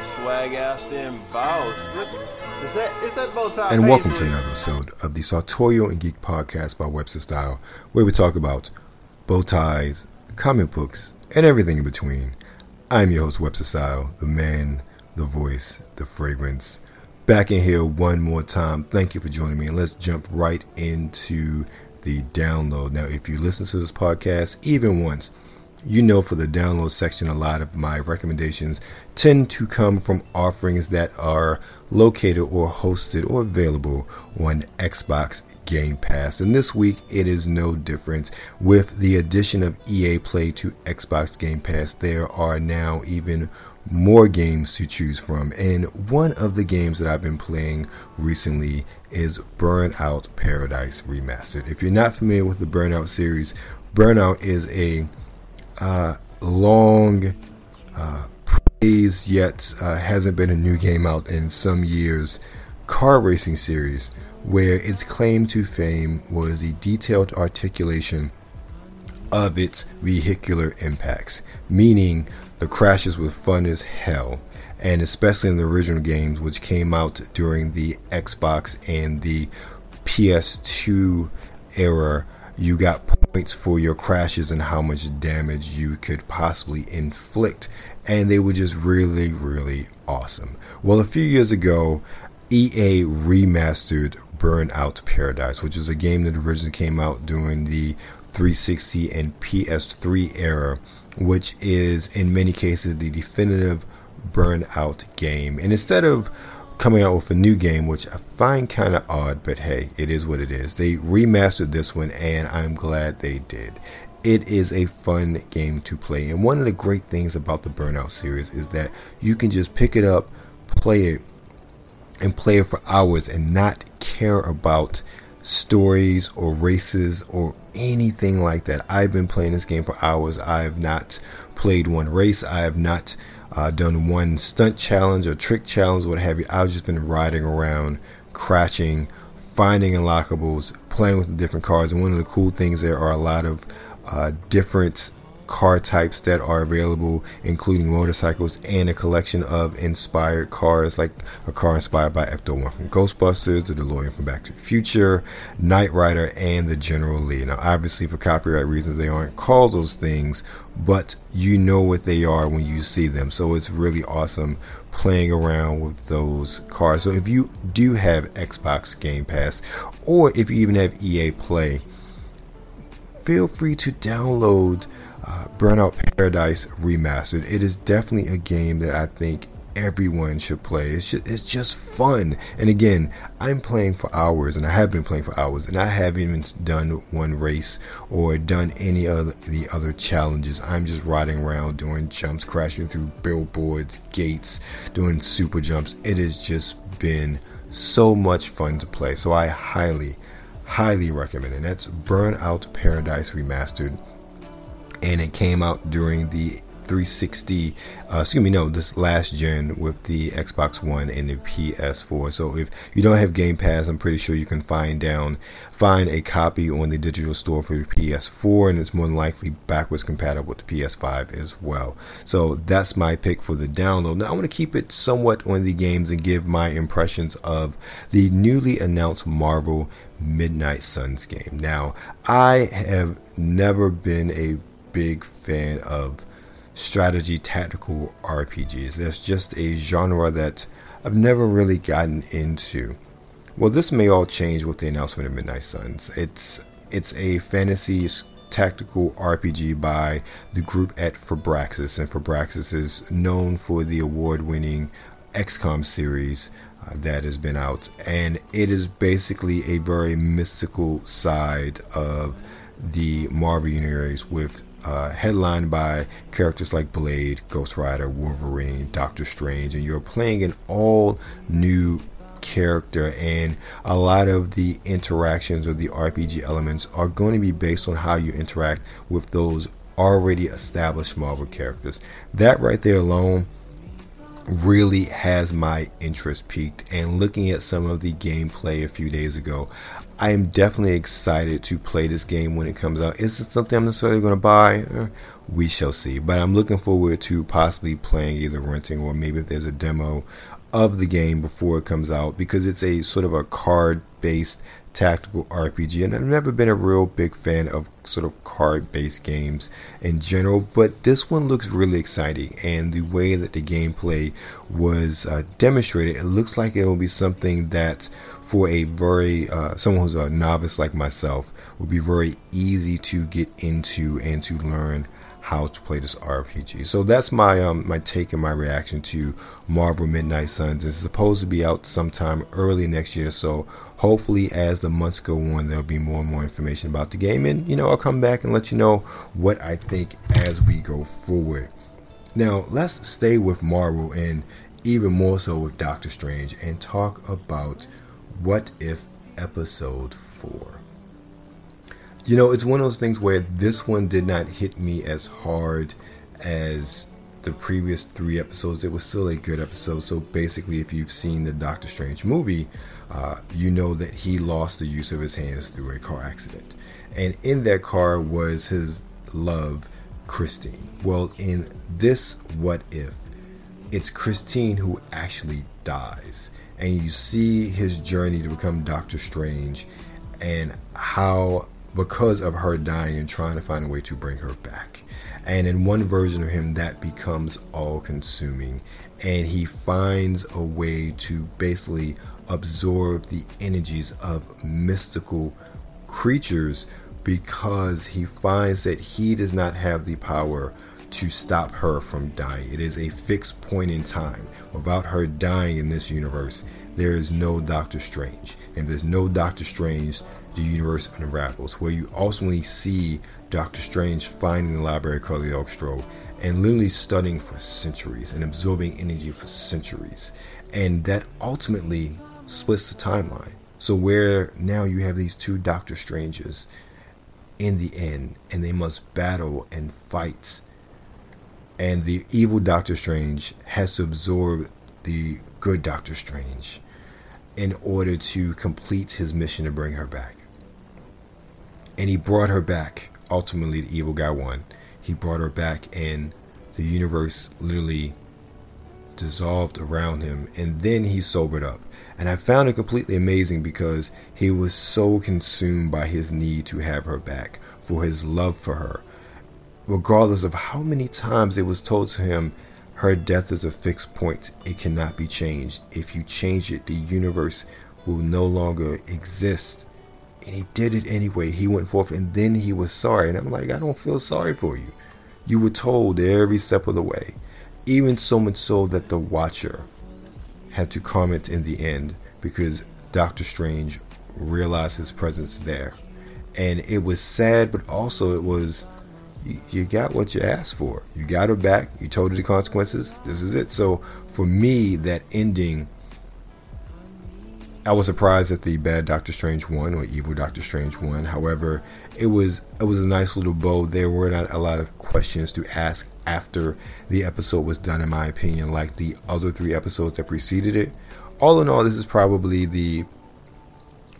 a swag out there and boss. Look, is that is that bow tie? And welcome to another episode of the Sartorial and Geek podcast by Webster Style, where we talk about bow ties, comic books, and everything in between. I'm your host, Webster Style, the man, the voice, the fragrance. Back in here one more time. Thank you for joining me, and let's jump right into the download. Now, if you listen to this podcast even once, you know for the download section, a lot of my recommendations tend to come from offerings that are located or hosted or available on Xbox Game Pass. And this week, it is no different. With the addition of EA Play to Xbox Game Pass, there are now even more games to choose from. And one of the games that I've been playing recently is Burnout Paradise Remastered. If you're not familiar with the Burnout series, Burnout is a uh, long uh, praised yet uh, hasn't been a new game out in some years. Car racing series where its claim to fame was the detailed articulation of its vehicular impacts, meaning the crashes were fun as hell, and especially in the original games, which came out during the Xbox and the PS2 era, you got points for your crashes and how much damage you could possibly inflict, and they were just really, really awesome. Well, a few years ago, EA remastered Burnout Paradise, which was a game that originally came out during the 360 and PS3 era, which is in many cases the definitive Burnout game. And instead of coming out with a new game, which I find kind of odd, but hey, it is what it is. They remastered this one, and I'm glad they did. It is a fun game to play, and one of the great things about the Burnout series is that you can just pick it up, play it, and play it for hours and not care about stories or races or anything like that. I've been playing this game for hours. I have not played one race. I have not uh, done one stunt challenge or trick challenge, what have you. I've just been riding around, crashing, finding unlockables, playing with the different cars. And one of the cool things there are a lot of uh, different car types that are available, including motorcycles and a collection of inspired cars, like a car inspired by Ecto 1 from Ghostbusters, the DeLorean from Back to the Future, Knight Rider, and the General Lee. Now, obviously, for copyright reasons, they aren't called those things, but you know what they are when you see them. So it's really awesome playing around with those cars. So if you do have Xbox Game Pass, or if you even have EA Play, feel free to download uh, Burnout Paradise Remastered. It is definitely a game that I think everyone should play. It's just, it's just fun. And again, I'm playing for hours, and I have been playing for hours, and I haven't even done one race or done any of the other challenges. I'm just riding around doing jumps, crashing through billboards, gates, doing super jumps. It has just been so much fun to play. So I highly, highly recommend it. That's Burnout Paradise Remastered and it came out during the 360 uh, excuse me no this last gen with the xbox one and the ps4 so if you don't have game pass i'm pretty sure you can find down find a copy on the digital store for the ps4 and it's more than likely backwards compatible with the ps5 as well. So that's my pick for the download. Now i want to keep it somewhat on the games and give my impressions of the newly announced marvel midnight suns game. Now i have never been a big fan of strategy tactical RPGs. That's just a genre that I've never really gotten into. Well, this may all change with the announcement of Midnight Suns. It's it's a fantasy tactical RPG by the group at Firaxis, and Firaxis is known for the award-winning XCOM series uh, that has been out, and it is basically a very mystical side of the Marvel universe with uh, headlined by characters like Blade, Ghost Rider, Wolverine, Doctor Strange, and you're playing an all new character, and a lot of the interactions or the RPG elements are going to be based on how you interact with those already established Marvel characters. That right there alone really has my interest peaked. And looking at some of the gameplay a few days ago, I am definitely excited to play this game when it comes out. Is it something I'm necessarily going to buy? Uh, we shall see. But I'm looking forward to possibly playing either renting or maybe if there's a demo of the game before it comes out because it's a sort of a card based tactical RPG, and I've never been a real big fan of sort of card based games in general, but this one looks really exciting, and the way that the gameplay was uh, demonstrated, it looks like it will be something that for a very uh, someone who's a novice like myself would be very easy to get into and to learn how to play this RPG. So that's my um, my take and my reaction to Marvel Midnight Suns. It's supposed to be out sometime early next year, so hopefully as the months go on there'll be more and more information about the game and you know I'll come back and let you know what I think as we go forward. Now, let's stay with Marvel and even more so with Doctor Strange and talk about what if episode 4. You know, it's one of those things where this one did not hit me as hard as the previous three episodes. It was still a good episode. So basically, if you've seen the Doctor Strange movie, uh, you know that he lost the use of his hands through a car accident. And in that car was his love, Christine. Well, in this What If, it's Christine who actually dies. And you see his journey to become Doctor Strange and how because of her dying and trying to find a way to bring her back. And in one version of him, that becomes all consuming. And he finds a way to basically absorb the energies of mystical creatures because he finds that he does not have the power to stop her from dying. It is a fixed point in time. Without her dying in this universe, there is no Doctor Strange. And there's no Doctor Strange, the universe unravels, where you ultimately see Doctor Strange finding the library of Cagliostro and literally studying for centuries and absorbing energy for centuries. And that ultimately splits the timeline. So where now you have these two Doctor Stranges in the end, and they must battle and fight. And the evil Doctor Strange has to absorb the good Doctor Strange in order to complete his mission to bring her back. And he brought her back. Ultimately, the evil guy won. He brought her back, and the universe literally dissolved around him. And then he sobered up. And I found it completely amazing because he was so consumed by his need to have her back, for his love for her. Regardless of how many times it was told to him, her death is a fixed point. It cannot be changed. If you change it, the universe will no longer exist. And he did it anyway. He went forth and then he was sorry. And I'm like, I don't feel sorry for you. You were told every step of the way. Even so much so that the Watcher had to comment in the end because Doctor Strange realized his presence there. And it was sad, but also it was you, got what you asked for. You got her back. You told her the consequences. This is it. So for me, that ending I was surprised that the bad Doctor Strange won or evil Doctor Strange won. However, it was it was a nice little bow. There were not a lot of questions to ask after the episode was done, in my opinion, like the other three episodes that preceded it. All in all, this is probably the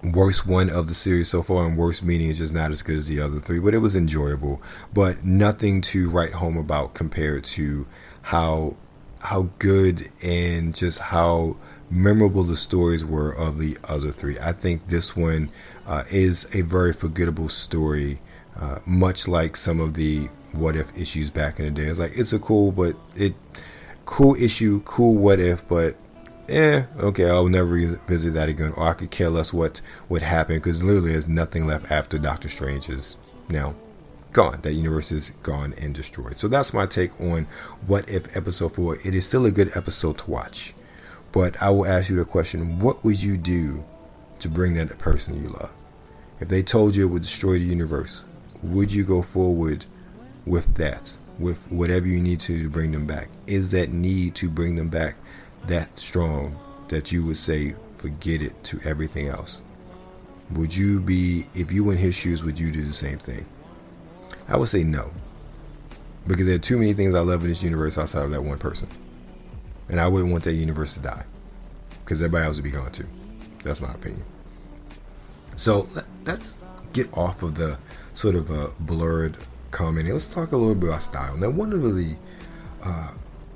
worst one of the series so far, and worst meaning is just not as good as the other three, but it was enjoyable. But nothing to write home about compared to how how good and just how memorable the stories were of the other three. I think this one uh, is a very forgettable story, uh, much like some of the what if issues back in the day. It's like it's a cool, but it cool issue, cool what if, but eh, okay, I'll never revisit that again, or I could care less what would happen because literally there's nothing left after Doctor Strange is now gone. That universe is gone and destroyed. So that's my take on what if episode four. It is still a good episode to watch. But I will ask you the question what would you do to bring that person you love? If they told you it would destroy the universe, would you go forward with that? With whatever you need to to bring them back? Is that need to bring them back that strong that you would say, forget it to everything else? Would you be, if you were in his shoes, would you do the same thing? I would say no. Because there are too many things I love in this universe outside of that one person. And I wouldn't want that universe to die because everybody else would be gone too. That's my opinion. So let's get off of the sort of a blurred commenting, let's talk a little bit about style. Now, one of the uh,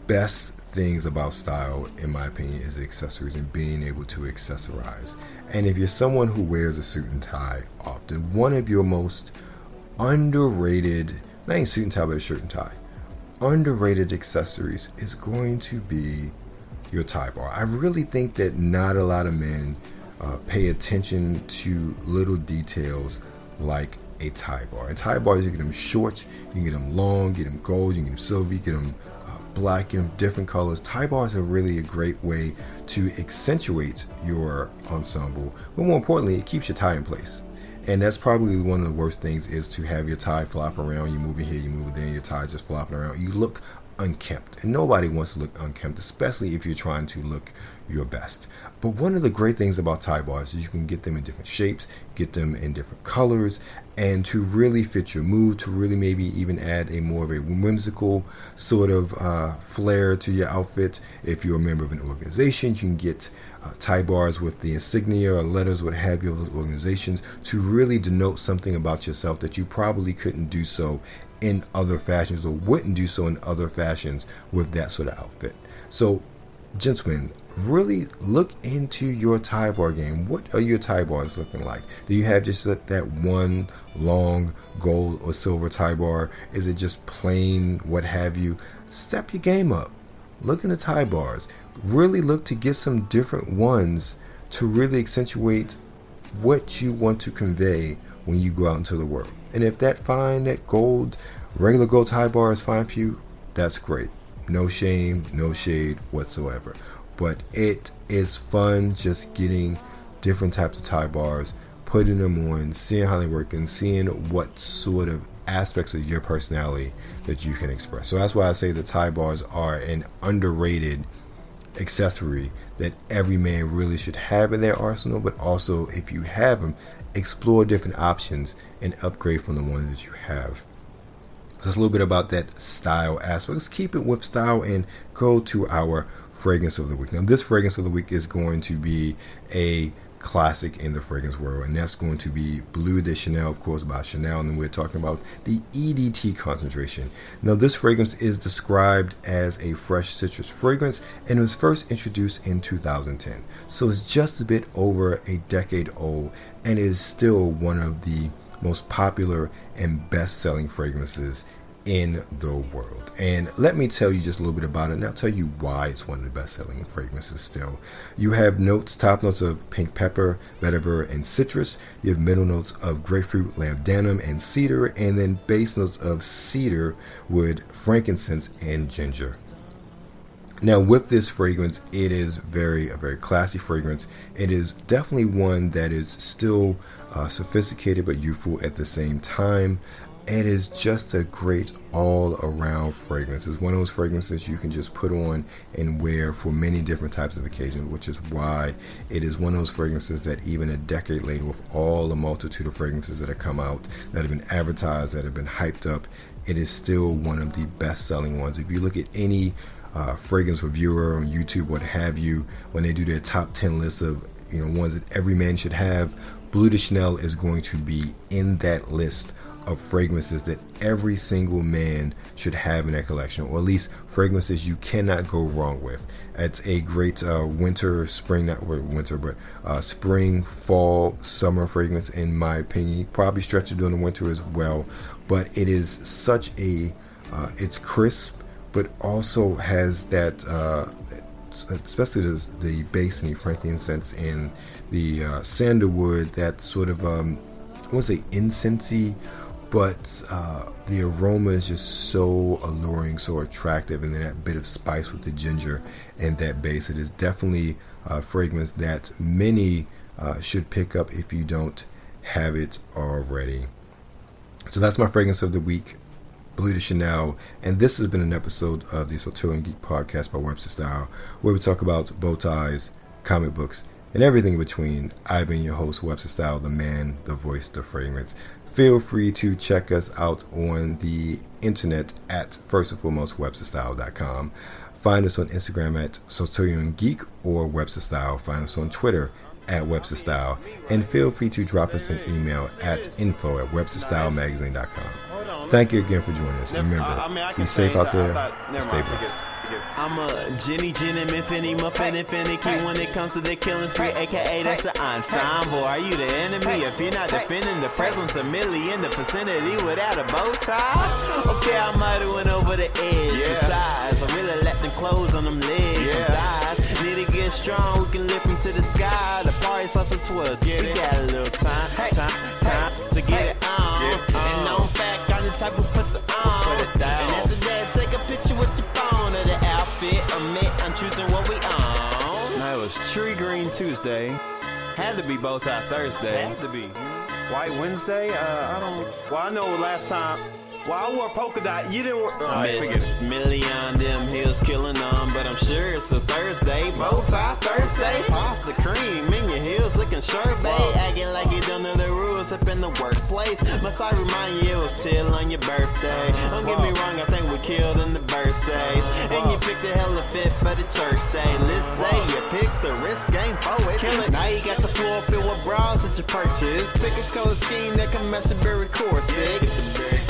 best things about style, in my opinion, is accessories and being able to accessorize. And if you're someone who wears a suit and tie often, one of your most underrated, not even suit and tie, but a shirt and tie, underrated accessories is going to be your tie bar. I really think that not a lot of men uh, pay attention to little details like a tie bar. And tie bars, you get them short, you can get them long, get them gold, you can get them silver, you get them uh, black, get them different colors. Tie bars are really a great way to accentuate your ensemble, but more importantly, it keeps your tie in place. And that's probably one of the worst things is to have your tie flop around. You move it here, you move it there, your tie just flopping around. You look unkempt. And nobody wants to look unkempt, especially if you're trying to look your best. But one of the great things about tie bars is you can get them in different shapes, get them in different colors, and to really fit your mood, to really maybe even add a more of a whimsical sort of uh, flair to your outfit. If you're a member of an organization, you can get uh, tie bars with the insignia or letters, what have you, of those organizations to really denote something about yourself that you probably couldn't do so in other fashions or wouldn't do so in other fashions with that sort of outfit. So, gentlemen, really look into your tie bar game. What are your tie bars looking like? Do you have just that one long gold or silver tie bar? Is it just plain what have you? Step your game up. Look into tie bars. Really look to get some different ones to really accentuate what you want to convey when you go out into the world. And if that fine, that gold, regular gold tie bar is fine for you, that's great. No shame, no shade whatsoever. But it is fun just getting different types of tie bars, putting them on, seeing how they work, and seeing what sort of aspects of your personality that you can express. So that's why I say the tie bars are an underrated accessory that every man really should have in their arsenal, but also if you have them, explore different options and upgrade from the ones that you have. Just a little bit about that style aspect. Let's keep it with style and go to our fragrance of the week. Now, this fragrance of the week is going to be a classic in the fragrance world, and that's going to be Bleu de Chanel, of course, by Chanel. And then we're talking about the EDT concentration. Now, this fragrance is described as a fresh citrus fragrance and was first introduced in 2010. So it's just a bit over a decade old and is still one of the most popular and best selling fragrances in the world. And let me tell you just a little bit about it, and I'll tell you why it's one of the best selling fragrances still. You have notes, top notes of pink pepper, vetiver, and citrus. You have middle notes of grapefruit, labdanum, and cedar, and then base notes of cedar, wood, frankincense, and ginger. Now, with this fragrance, it is very a very classy fragrance. It is definitely one that is still uh, sophisticated but youthful at the same time. It is just a great all around fragrance. It's one of those fragrances you can just put on and wear for many different types of occasions, which is why it is one of those fragrances that even a decade later, with all the multitude of fragrances that have come out, that have been advertised, that have been hyped up, it is still one of the best selling ones. If you look at any uh, fragrance reviewer on YouTube, what have you, when they do their top 10 list of you know ones that every man should have, Bleu de Chanel is going to be in that list of fragrances that every single man should have in their collection, or at least fragrances you cannot go wrong with. It's a great uh, winter, spring, not winter, but uh, spring, fall, summer fragrance, in my opinion. Probably stretch it during the winter as well, but it is such a, uh, it's crisp, but also has that, uh, especially the, the base and the frankincense and the uh, sandalwood, that sort of, um, I want to say incensey but uh, the aroma is just so alluring, so attractive, and then that bit of spice with the ginger and that base. It is definitely a fragrance that many uh, should pick up if you don't have it already. So that's my fragrance of the week, De Chanel, and this has been an episode of the Sartorial Geek podcast by Webster Style, where we talk about bow ties, comic books, and everything in between. I've been your host, Webster Style, the man, the voice, the fragrance feel free to check us out on the internet at first and foremost websterstyle.com. Find us on Instagram at Sartorial Geek or Webster Style. Find us on Twitter at Webster Style. And feel free to drop us an email at info at websterstylemagazine.com. Thank you again for joining us. And remember, I- I mean, I be safe out I- I there and stay blessed. it, forget it. I'm a Jenny, Jen, and Infinity, Muffin, and finicky when it comes to the killing spree, aka that's an ensemble. Are you the enemy if you're not defending the presence of Millie in the vicinity without a bow tie? Okay, I might have went over the edge. Yeah. Besides, I really let them close on them legs and Yeah. thighs. To get strong, we can lift them to the sky. The party starts at 12. Get we it. got a little time, time, time to get it on. Get it And on. on fact, I'm the type of pussy on. Put it down. And after that, take a picture with your phone of the outfit. Admit I'm choosing what we own. No, it was Tree Green Tuesday. Had to be Bow Tie Thursday. Had to be. White Wednesday? Uh, I don't. Well, I know last time. Well, I wore polka dot. You didn't. wear- All right, forget it. Miss Millie on them hills killing them, but I'm sure it's a Thursday. Bow tie Thursday, pasta cream in your heels looking sharp, babe. Acting like you don't know the rules up in the workplace. Must I remind you it was till on your birthday? Don't get me wrong, I think we killed in the birthdays. And you picked the hella fit for the church day. Let's say you picked the risk game for it. Kill it. Now you got the floor filled with bras that you purchase. Pick a color scheme that can match the berry corset. Get the berry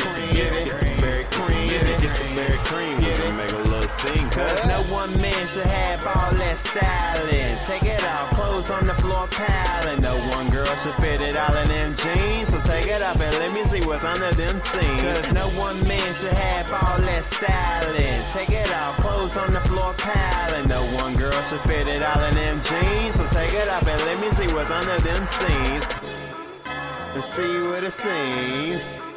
Cause no one man should have all that styling. Take it off, clothes on the floor piling. No one girl should fit it all in them jeans. So take it off and let me see what's under them seams. Cause no one man should have all that styling. Take it off, clothes on the floor piling. No one girl should fit it all in them jeans. So take it off and let me see what's under them seams. And see what it seems.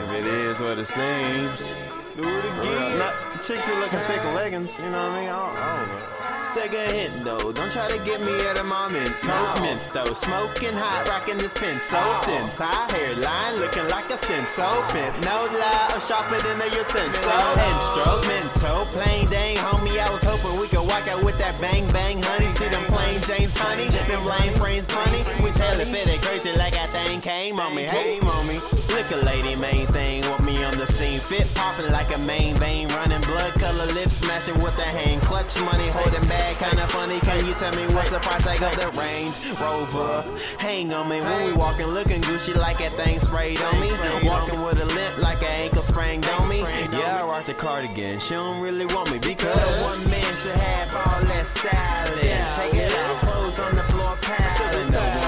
If it is what it seems. Do it again. Not, chicks be looking thick leggings. You know what I mean? I don't, I don't know. Take a hint though, don't try to get me at a moment. No. Coke mint though, smoking hot, rocking this pin so thin. Tie hairline looking like a stint so pimp. No lie, I'm sharper than a utensil. Head stroke, mental, plain dang, homie. I was hoping we could walk out with that bang bang, honey. See them plain James honey, them lame brains funny. We tell it fit crazy like that thing came on me. Hey, mommy, look a lady, main thing, want me on the scene. Fit popping like a main vein, running blood color lips, smashing with the hand. Clutch money, holding bag, kinda funny. Can you tell me what's the price tag of the Range Rover? Hang on me when we walking, looking Gucci like that thing sprayed on me. Walking with a limp like an ankle sprained on me. Yeah, I rock the cardigan. She don't really want me because one man should have all that styling. It off, clothes on the floor, piling. No